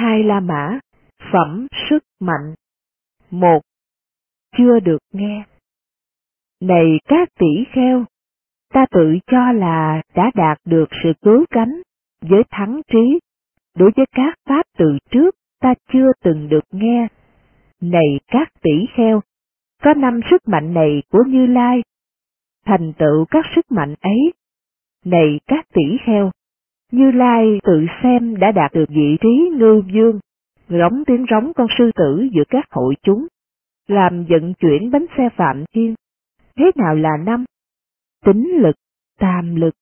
Hai La Mã, phẩm sức mạnh. Một, chưa được nghe. Này các tỷ kheo, ta tự cho là đã đạt được sự cứu cánh với thắng trí. Đối với các pháp từ trước ta chưa từng được nghe. Này các tỷ kheo, có năm sức mạnh này của Như Lai. Thành tựu các sức mạnh ấy. Này các tỷ kheo, như Lai tự xem đã đạt được vị trí ngư dương, rống tiếng rống con sư tử giữa các hội chúng, làm vận chuyển bánh xe phạm thiên. Thế nào là năm? Tính lực, tam lực,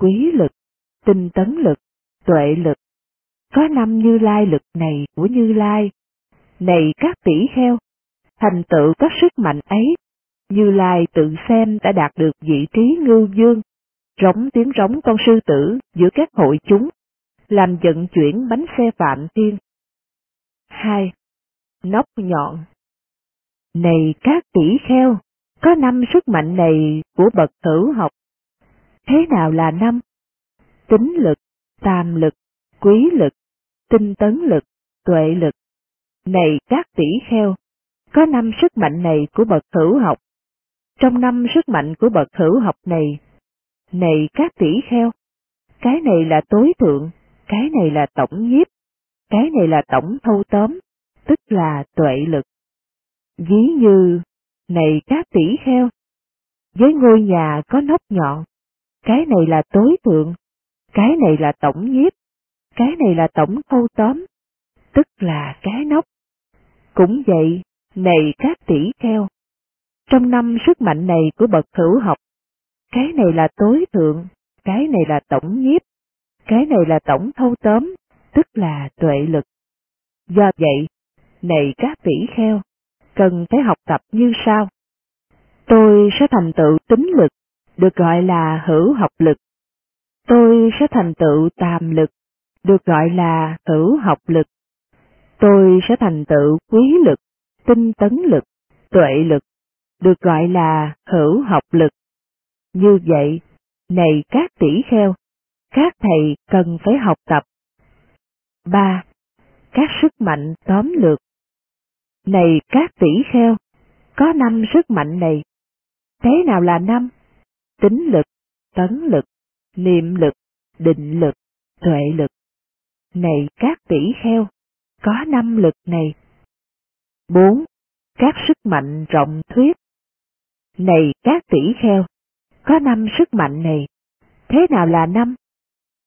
quý lực, tinh tấn lực, tuệ lực. Có năm Như Lai lực này của Như Lai. Này các tỷ kheo, thành tựu các sức mạnh ấy, Như Lai tự xem đã đạt được vị trí ngưu dương, rống tiếng rống con sư tử giữa các hội chúng, làm vận chuyển bánh xe phạm thiên. 2. Nóc nhọn Này các tỷ kheo, có năm sức mạnh này của bậc tử học. Thế nào là năm? Tính lực, tam lực, quý lực, tinh tấn lực, tuệ lực. Này các tỷ kheo, có năm sức mạnh này của bậc hữu học. Trong năm sức mạnh của bậc hữu học này, này các tỷ kheo, cái này là tối thượng, cái này là tổng nhiếp, cái này là tổng thâu tóm, tức là tuệ lực. Ví như, này các tỷ kheo, với ngôi nhà có nóc nhọn, cái này là tối thượng, cái này là tổng nhiếp, cái này là tổng thâu tóm, tức là cái nóc. Cũng vậy, này các tỷ kheo, trong năm sức mạnh này của bậc hữu học, cái này là tối thượng, cái này là tổng nhiếp, cái này là tổng thâu tóm, tức là tuệ lực. Do vậy, này các tỷ kheo, cần phải học tập như sau. Tôi sẽ thành tựu tính lực, được gọi là hữu học lực. Tôi sẽ thành tựu tàm lực, được gọi là hữu học lực. Tôi sẽ thành tựu quý lực, tinh tấn lực, tuệ lực, được gọi là hữu học lực. Như vậy, này các tỷ kheo, các thầy cần phải học tập. 3. Các sức mạnh tóm lược Này các tỷ kheo, có năm sức mạnh này. Thế nào là năm? Tính lực, tấn lực, niệm lực, định lực, tuệ lực. Này các tỷ kheo, có năm lực này. 4. Các sức mạnh rộng thuyết Này các tỷ kheo, có năm sức mạnh này. Thế nào là năm?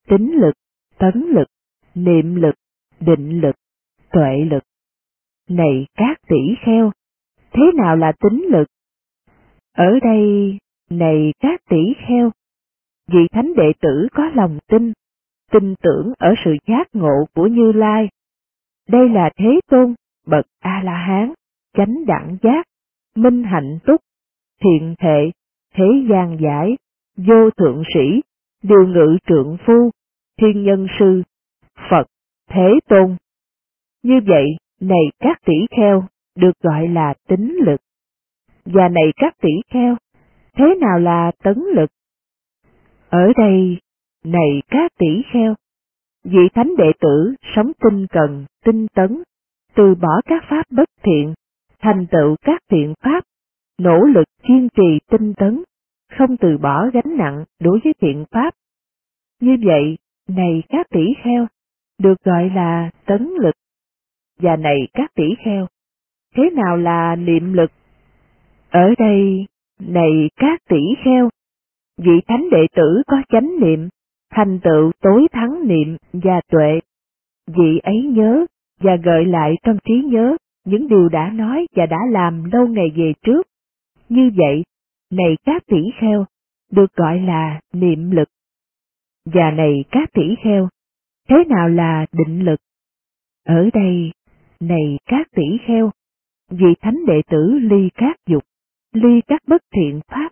Tính lực, tấn lực, niệm lực, định lực, tuệ lực. Này các tỷ kheo, thế nào là tính lực? Ở đây, này các tỷ kheo, vị thánh đệ tử có lòng tin, tin tưởng ở sự giác ngộ của Như Lai. Đây là Thế Tôn, bậc A-la-hán, chánh đẳng giác, minh hạnh túc, thiện thệ, thế gian giải, vô thượng sĩ, điều ngự trượng phu, thiên nhân sư, Phật, Thế Tôn. Như vậy, này các tỷ kheo, được gọi là tính lực. Và này các tỷ kheo, thế nào là tấn lực? Ở đây, này các tỷ kheo, vị thánh đệ tử sống tinh cần, tinh tấn, từ bỏ các pháp bất thiện, thành tựu các thiện pháp, nỗ lực kiên trì tinh tấn, không từ bỏ gánh nặng đối với thiện pháp. Như vậy, này các tỷ kheo, được gọi là tấn lực. Và này các tỷ kheo, thế nào là niệm lực? Ở đây, này các tỷ kheo, vị thánh đệ tử có chánh niệm, thành tựu tối thắng niệm và tuệ. Vị ấy nhớ và gợi lại trong trí nhớ những điều đã nói và đã làm lâu ngày về trước. Như vậy, này các tỷ kheo, được gọi là niệm lực. Và này các tỷ kheo, thế nào là định lực? Ở đây, này các tỷ kheo, vị thánh đệ tử ly các dục, ly các bất thiện pháp,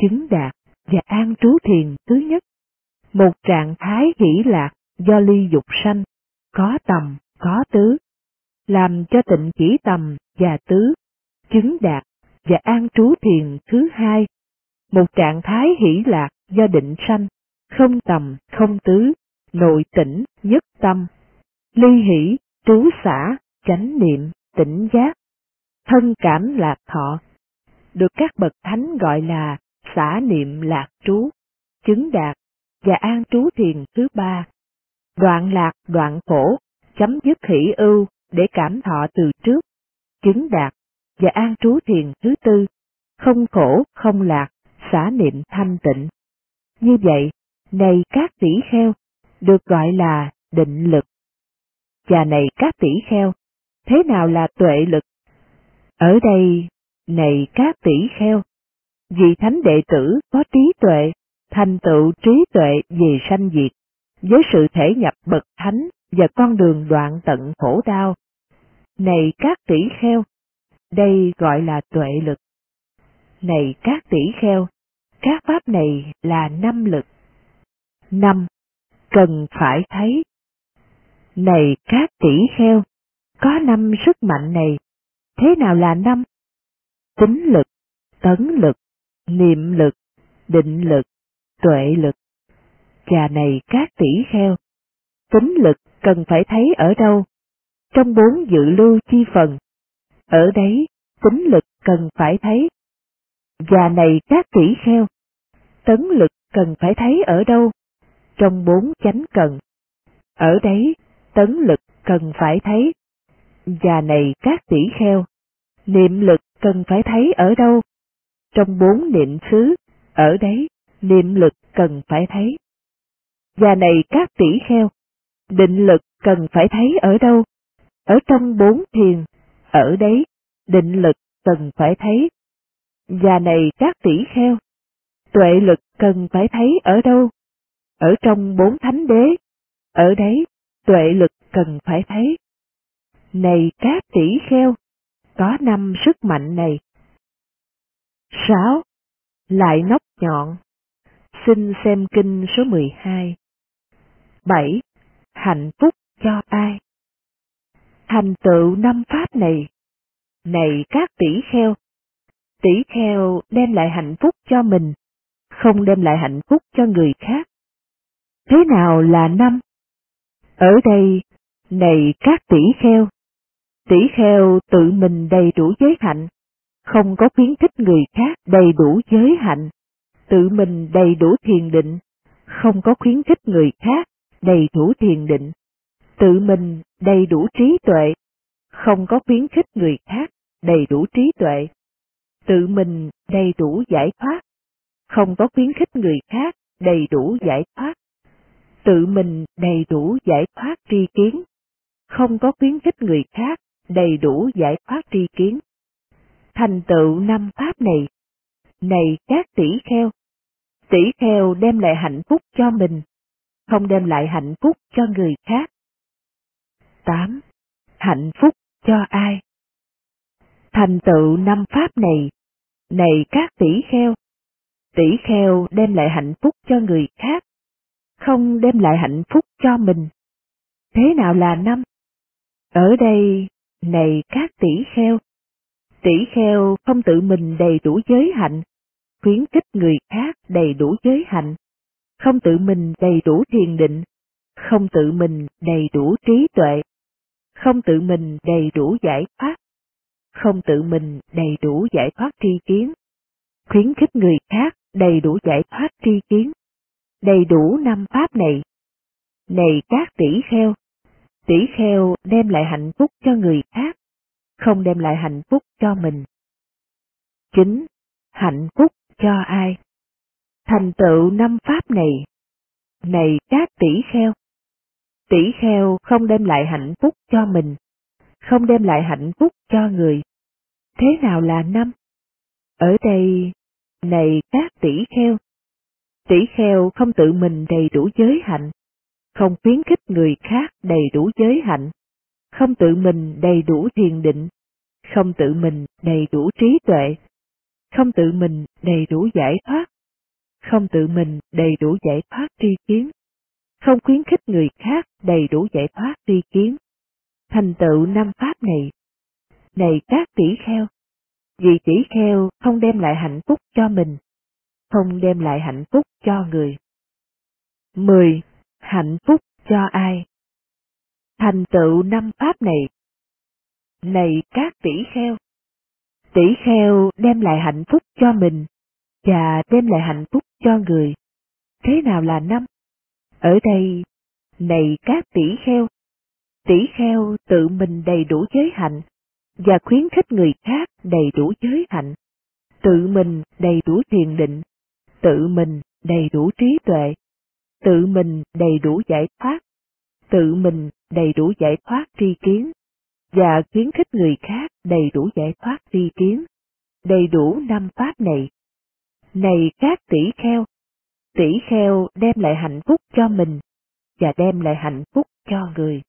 chứng đạt và an trú thiền thứ nhất. Một trạng thái hỷ lạc do ly dục sanh, có tầm, có tứ, làm cho tịnh chỉ tầm và tứ, chứng đạt và an trú thiền thứ hai. Một trạng thái hỷ lạc do định sanh, không tầm, không tứ, nội tỉnh, nhất tâm. Ly hỷ trú xả, chánh niệm, tỉnh giác, thân cảm lạc thọ, được các bậc thánh gọi là xả niệm lạc trú, chứng đạt và an trú thiền thứ ba. Đoạn lạc đoạn khổ, chấm dứt hỷ ưu để cảm thọ từ trước, chứng đạt và an trú thiền thứ tư, không khổ không lạc, xả niệm thanh tịnh. Như vậy, này các tỷ kheo, được gọi là định lực. Và này các tỷ kheo, thế nào là tuệ lực? Ở đây, này các tỷ kheo, vì thánh đệ tử có trí tuệ, thành tựu trí tuệ về sanh diệt, với sự thể nhập bậc thánh và con đường đoạn tận khổ đau. Này các tỷ kheo, đây gọi là tuệ lực. Này các tỷ kheo, các pháp này là năm lực. Năm, cần phải thấy. Này các tỷ kheo, có năm sức mạnh này, thế nào là năm? Tính lực, tấn lực, niệm lực, định lực, tuệ lực. Chà này các tỷ kheo, tính lực cần phải thấy ở đâu? Trong bốn dự lưu chi phần. Ở đấy, tính lực cần phải thấy. Và này các tỷ kheo, tấn lực cần phải thấy ở đâu? Trong bốn chánh cần. Ở đấy, tấn lực cần phải thấy. Và này các tỷ kheo, niệm lực cần phải thấy ở đâu? Trong bốn niệm xứ, ở đấy, niệm lực cần phải thấy. Và này các tỷ kheo, định lực cần phải thấy ở đâu? Ở trong bốn thiền, ở đấy, định lực cần phải thấy. Và này các tỷ kheo, tuệ lực cần phải thấy ở đâu? Ở trong bốn thánh đế, ở đấy, tuệ lực cần phải thấy. Này các tỷ kheo, có năm sức mạnh này. 6. Lại nóc nhọn. Xin xem kinh số 12. 7. Hạnh phúc cho ai? Thành tựu năm pháp này. Này các tỷ kheo, tỷ kheo đem lại hạnh phúc cho mình, không đem lại hạnh phúc cho người khác. Thế nào là năm? Ở đây, này các tỷ kheo, tỷ kheo tự mình đầy đủ giới hạnh, không có khuyến khích người khác đầy đủ giới hạnh, tự mình đầy đủ thiền định, không có khuyến khích người khác đầy đủ thiền định, tự mình đầy đủ trí tuệ, không có khuyến khích người khác đầy đủ trí tuệ, tự mình đầy đủ giải thoát, không có khuyến khích người khác đầy đủ giải thoát, tự mình đầy đủ giải thoát tri kiến, không có khuyến khích người khác đầy đủ giải thoát tri kiến. Thành tựu năm pháp này, này các tỷ kheo, tỷ kheo đem lại hạnh phúc cho mình, không đem lại hạnh phúc cho người khác. 8. Hạnh phúc cho ai? Thành tựu năm pháp này, này các tỷ kheo, tỷ kheo đem lại hạnh phúc cho người khác, không đem lại hạnh phúc cho mình. Thế nào là năm? Ở đây, này các tỷ kheo, tỷ kheo không tự mình đầy đủ giới hạnh, khuyến khích người khác đầy đủ giới hạnh, không tự mình đầy đủ thiền định, không tự mình đầy đủ trí tuệ, không tự mình đầy đủ giải thoát, không tự mình đầy đủ giải thoát tri kiến, khuyến khích người khác đầy đủ giải thoát tri kiến, đầy đủ năm pháp này. Này các tỷ kheo, tỷ kheo đem lại hạnh phúc cho người khác, không đem lại hạnh phúc cho mình. Chính, hạnh phúc cho ai? Thành tựu năm pháp này. Này các tỷ kheo, tỷ kheo không đem lại hạnh phúc cho mình, không đem lại hạnh phúc cho người. Thế nào là năm? Ở đây, này các tỷ kheo, tỷ kheo không tự mình đầy đủ giới hạnh, không khuyến khích người khác đầy đủ giới hạnh, không tự mình đầy đủ thiền định, không tự mình đầy đủ trí tuệ, không tự mình đầy đủ giải thoát, không tự mình đầy đủ giải thoát tri kiến, không khuyến khích người khác đầy đủ giải thoát tri kiến. Thành tựu năm pháp này, này các tỷ kheo, vì tỷ kheo không đem lại hạnh phúc cho mình, không đem lại hạnh phúc cho người. 10. Hạnh phúc cho ai? thành tựu năm pháp này. Này các tỷ kheo! Tỷ kheo đem lại hạnh phúc cho mình và đem lại hạnh phúc cho người. Thế nào là năm? Ở đây, này các tỷ kheo! Tỷ kheo tự mình đầy đủ giới hạnh và khuyến khích người khác đầy đủ giới hạnh. Tự mình đầy đủ thiền định, tự mình đầy đủ trí tuệ, tự mình đầy đủ giải thoát, tự mình đầy đủ giải thoát tri kiến, và khuyến khích người khác đầy đủ giải thoát tri kiến, đầy đủ năm pháp này. Này các tỷ kheo, tỷ kheo đem lại hạnh phúc cho mình, và đem lại hạnh phúc cho người.